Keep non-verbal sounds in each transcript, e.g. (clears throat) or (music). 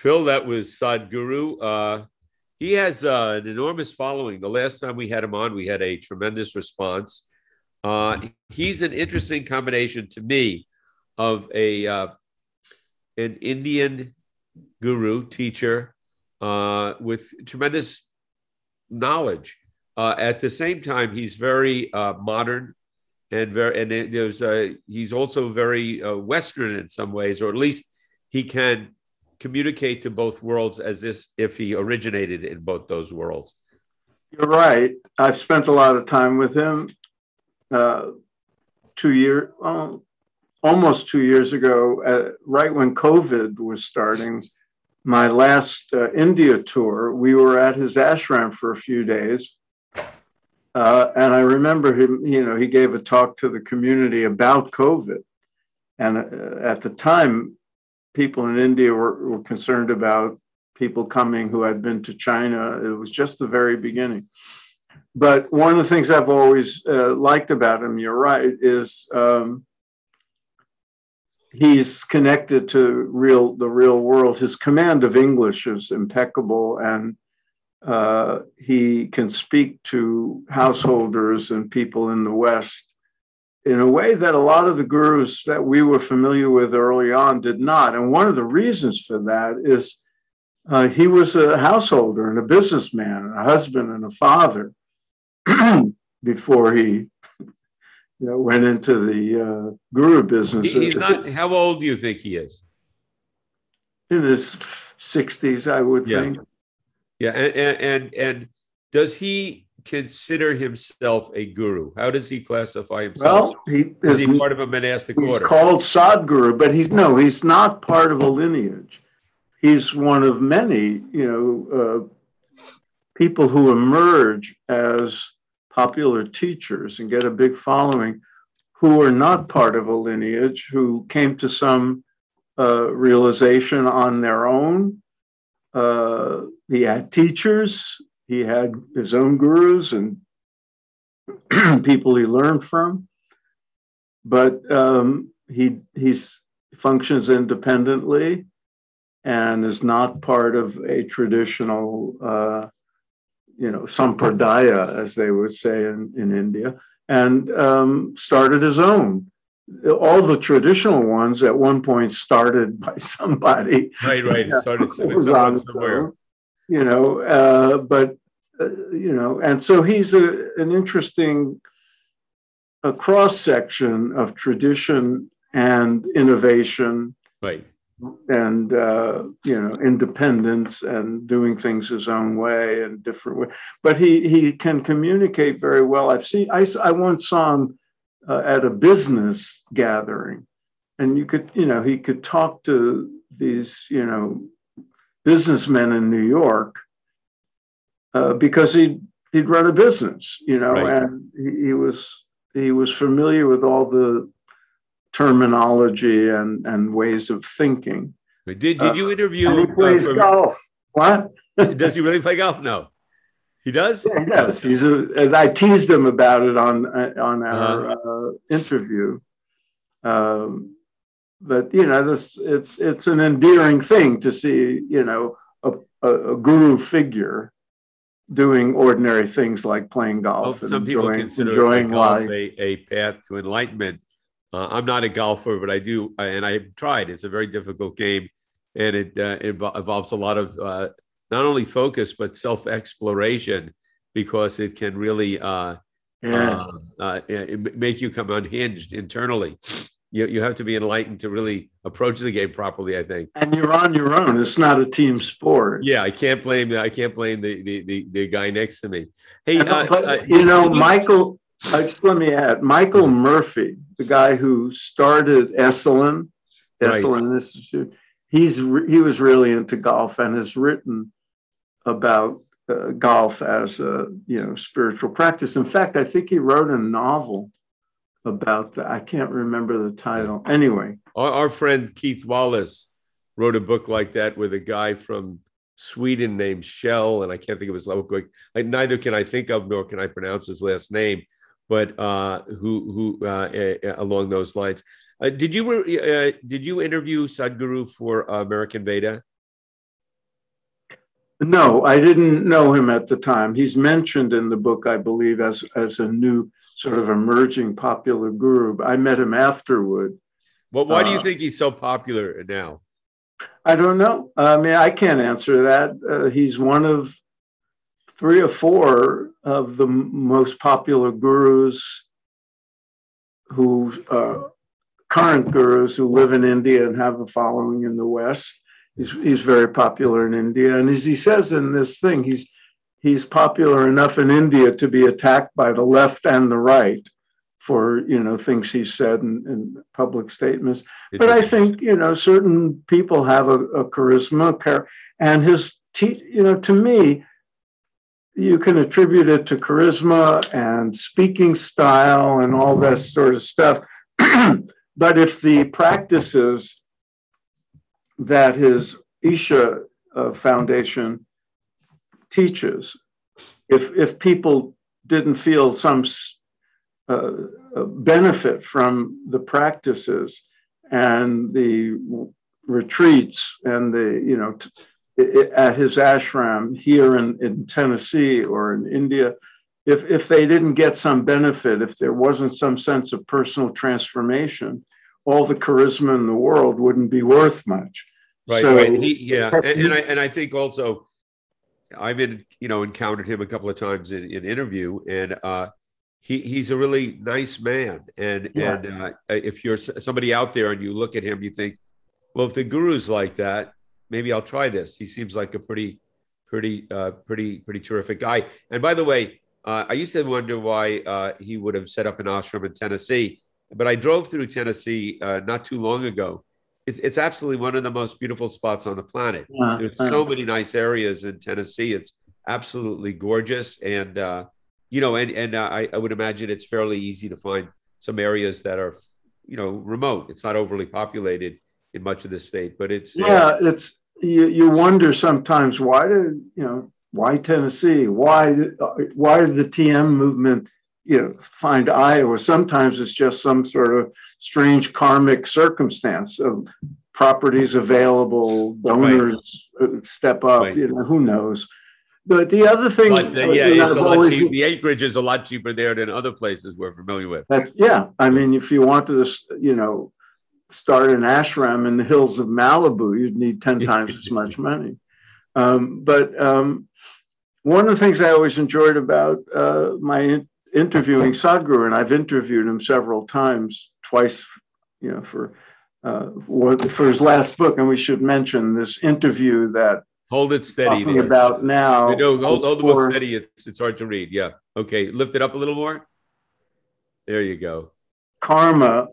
Phil, that was Sadhguru. Uh, he has uh, an enormous following. The last time we had him on, we had a tremendous response. Uh, he's an interesting combination to me of a uh, an Indian guru teacher uh, with tremendous knowledge. Uh, at the same time, he's very uh, modern and very and there's he's also very uh, Western in some ways, or at least he can communicate to both worlds as if he originated in both those worlds. You're right. I've spent a lot of time with him. Uh, two years, almost two years ago, uh, right when COVID was starting, my last uh, India tour, we were at his ashram for a few days. Uh, and I remember him, you know, he gave a talk to the community about COVID. And uh, at the time, people in India were, were concerned about people coming who had been to China. It was just the very beginning. But one of the things I've always uh, liked about him, you're right, is um, he's connected to real the real world. His command of English is impeccable, and uh, he can speak to householders and people in the West in a way that a lot of the gurus that we were familiar with early on did not. And one of the reasons for that is uh, he was a householder and a businessman, and a husband and a father (clears throat) before he you know, went into the uh, guru business. He, not, how old do you think he is? In his 60s, I would yeah. think. Yeah, and, and and does he consider himself a guru? How does he classify himself? Well, he is he part of a monastic he's order? He's called Sadhguru, but he's no, he's not part of a lineage. He's one of many, you know, uh, people who emerge as popular teachers and get a big following who are not part of a lineage, who came to some uh, realization on their own. Uh, he had teachers, he had his own gurus and (clears throat) people he learned from, but um, he he's functions independently and is not part of a traditional uh, you know, sampradaya, as they would say in, in India, and um, started his own. All the traditional ones at one point started by somebody. Right, right. It started (laughs) somewhere. You know, uh, but, uh, you know, and so he's a, an interesting a cross section of tradition and innovation. Right and uh, you know independence and doing things his own way and different way. But he he can communicate very well. I've seen I I once saw him uh, at a business gathering, and you could you know he could talk to these you know businessmen in New York uh, because he he'd run a business, you know, right. and he, he was he was familiar with all the terminology and, and ways of thinking. Did, did uh, you interview? he plays uh, golf. What? (laughs) does he really play golf? No. He does. Yeah, he does. He's a. I teased him about it on on our uh-huh. uh, interview. Um, but you know, this it's it's an endearing thing to see. You know, a, a, a guru figure doing ordinary things like playing golf. Well, some people consider enjoying life. A, a path to enlightenment. Uh, I'm not a golfer, but I do, and I've tried. It's a very difficult game, and it, uh, involves a lot of uh, not only focus but self exploration because it can really uh, yeah. Uh, uh, make you come unhinged internally. You, you have to be enlightened to really approach the game properly. I think. And you're on your own. It's not a team sport. Yeah, I can't blame I can't blame the the the, the guy next to me. Hey, but, you know, Michael uh, just let me add, Michael Murphy, the guy who started Esalen, Esalen right. Institute, he's he was really into golf and has written about uh, golf as a you know spiritual practice. In fact, I think he wrote a novel about that. I can't remember the title. Anyway, our, our friend Keith Wallace wrote a book like that with a guy from Sweden named Shell, and I can't think of his level quick. I, neither can I think of nor can I pronounce his last name but uh, who who uh, uh, along those lines. Uh, did you uh, did you interview Sadhguru for American Veda? No, I didn't know him at the time. He's mentioned in the book, I believe, as as a new sort of emerging popular guru. I met him afterward. Well, why do you uh, think he's so popular now? I don't know. I mean, I can't answer that. Uh, he's one of three or four of the most popular gurus who uh, current gurus who live in India and have a following in the West. He's, he's very popular in India. And as he says in this thing, he's, he's popular enough in India to be attacked by the left and the right for you know things he said in, in public statements. But I think you know certain people have a, a charisma, and his te- you know to me, you can attribute it to charisma and speaking style and all that sort of stuff. (clears throat) but if the practices that his Isha uh, Foundation teaches, if if people didn't feel some uh, uh, benefit from the practices and the retreats and the you know t- at his ashram here in, in Tennessee or in India, if, if they didn't get some benefit, if there wasn't some sense of personal transformation, all the charisma in the world wouldn't be worth much. Right. So, right. He, yeah. And, and, I, and I think also I've been, you know, encountered him a couple of times in, in interview and, uh, he, he's a really nice man. And, yeah. and, uh, if you're somebody out there and you look at him, you think, well, if the guru's like that, maybe I'll try this. He seems like a pretty, pretty, uh, pretty, pretty terrific guy. And by the way, uh, I used to wonder why uh, he would have set up an ashram in Tennessee, but I drove through Tennessee uh, not too long ago. It's, it's absolutely one of the most beautiful spots on the planet. Yeah, There's so many nice areas in Tennessee. It's absolutely gorgeous, and uh, you know, and and uh, I, I would imagine it's fairly easy to find some areas that are, you know, remote. It's not overly populated in much of the state, but it's yeah, it's you, you wonder sometimes why did you know why Tennessee? Why why did the TM movement you know find Iowa? Sometimes it's just some sort of strange karmic circumstance of properties available, donors right. step up. Right. You know who knows. But the other thing, but, uh, yeah, it's a lot cheap, the acreage is a lot cheaper there than other places we're familiar with. That, yeah, I mean, if you wanted to, you know, start an ashram in the hills of Malibu, you'd need 10 (laughs) times as much money. Um, but um, one of the things I always enjoyed about uh, my interviewing Sadhguru, and I've interviewed him several times, twice, you know, for uh, for his last book, and we should mention this interview that hold it steady talking about now. No, hold, hold the book steady. It's it's hard to read. Yeah. Okay, lift it up a little more. There you go. Karma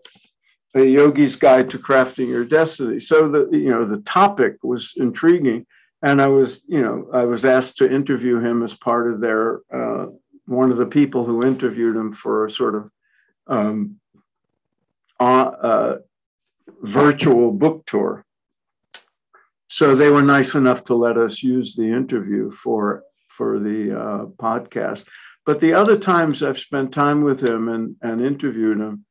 a yogi's guide to crafting your destiny so the you know the topic was intriguing and i was you know i was asked to interview him as part of their uh, one of the people who interviewed him for a sort of um, uh, virtual book tour so they were nice enough to let us use the interview for for the uh, podcast but the other times i've spent time with him and, and interviewed him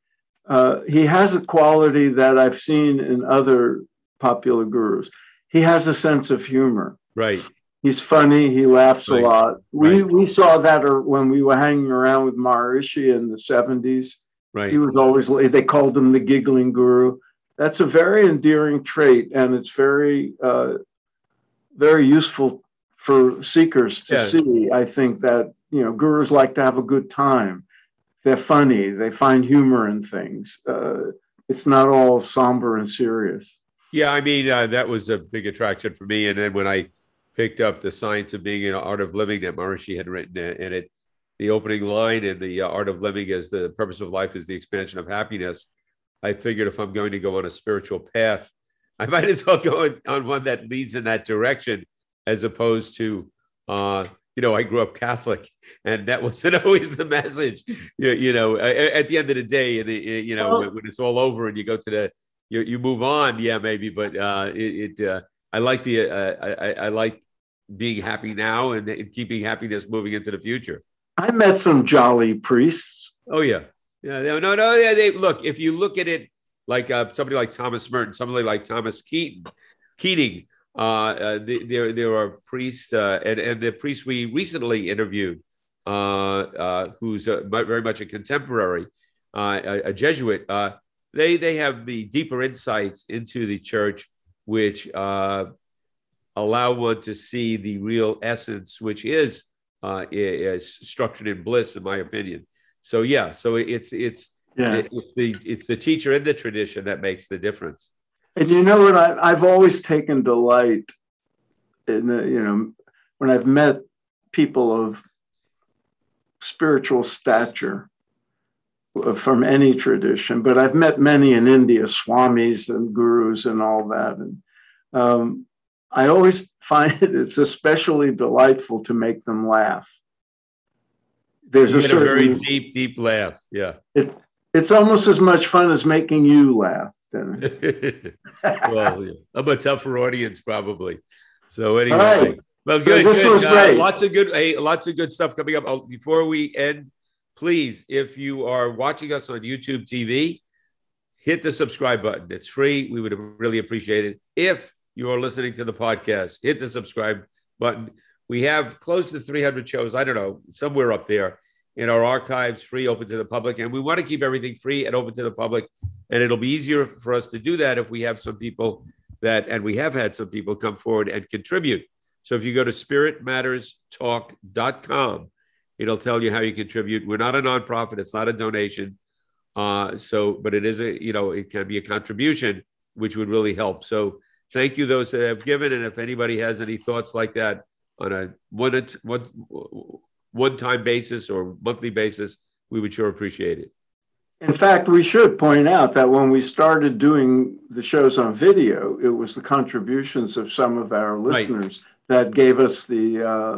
uh, he has a quality that I've seen in other popular gurus. He has a sense of humor. Right. He's funny. He laughs right. a lot. We right. we saw that when we were hanging around with Maharishi in the seventies. Right. He was always they called him the giggling guru. That's a very endearing trait, and it's very uh, very useful for seekers to yeah. see. I think that you know gurus like to have a good time they're funny. They find humor in things. Uh, it's not all somber and serious. Yeah, I mean uh, that was a big attraction for me. And then when I picked up the science of being an art of living that Maharishi had written in it, the opening line in the uh, art of living is the purpose of life is the expansion of happiness. I figured if I'm going to go on a spiritual path, (laughs) I might as well go on one that leads in that direction, as opposed to uh, you know, I grew up Catholic, (laughs) and that wasn't (laughs) always the message. You, you know, at the end of the day, and you know, well, when it's all over and you go to the, you, you move on, yeah, maybe. But uh, it, it uh, I like the, uh, I, I like being happy now and, and keeping happiness moving into the future. I met some jolly priests. Oh yeah, yeah, no, no, no. Yeah, they look. If you look at it like uh, somebody like Thomas Merton, somebody like Thomas Keaton, Keating, Uh, uh, there, there are priests, uh, and, and the priest we recently interviewed, uh, uh, who's a, very much a contemporary, uh, a, a, Jesuit. they they have the deeper insights into the church, which allow one to see the real essence, which is uh, is structured in bliss, in my opinion. So yeah, so it's it's yeah. it's the it's the teacher in the tradition that makes the difference. And you know what? I, I've always taken delight in the, you know, when I've met people of spiritual stature from any tradition, but I've met many in India, swamis and gurus and all that. And um, I always (laughs) find it, it's especially delightful to make them laugh. There's a, certain, a very deep, deep laugh. Yeah. It, it's almost as much fun as making you laugh. (laughs) well, yeah. I'm a tougher audience probably. So anyway, right. well, good. So this good. was uh, great. lots of good, hey, lots of good stuff coming up. Oh, before we end, please, if you are watching us on YouTube TV, hit the subscribe button. It's free. We would really appreciate it. If you are listening to the podcast, hit the subscribe button. We have close to 300 shows. I don't know, somewhere up there in our archives, free, open to the public. And we want to keep everything free and open to the public. And it'll be easier for us to do that if we have some people that, and we have had some people come forward and contribute. So if you go to spiritmatterstalk.com, it'll tell you how you contribute. We're not a nonprofit, it's not a donation. Uh, so, but it is a, you know, it can be a contribution, which would really help. So thank you, those that have given. And if anybody has any thoughts like that on a one, one one time basis or monthly basis, we would sure appreciate it. In fact, we should point out that when we started doing the shows on video, it was the contributions of some of our listeners right. that gave us the, uh,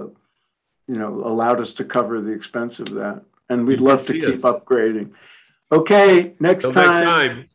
you know, allowed us to cover the expense of that. And we'd you love to keep us. upgrading. Okay, next time. next time.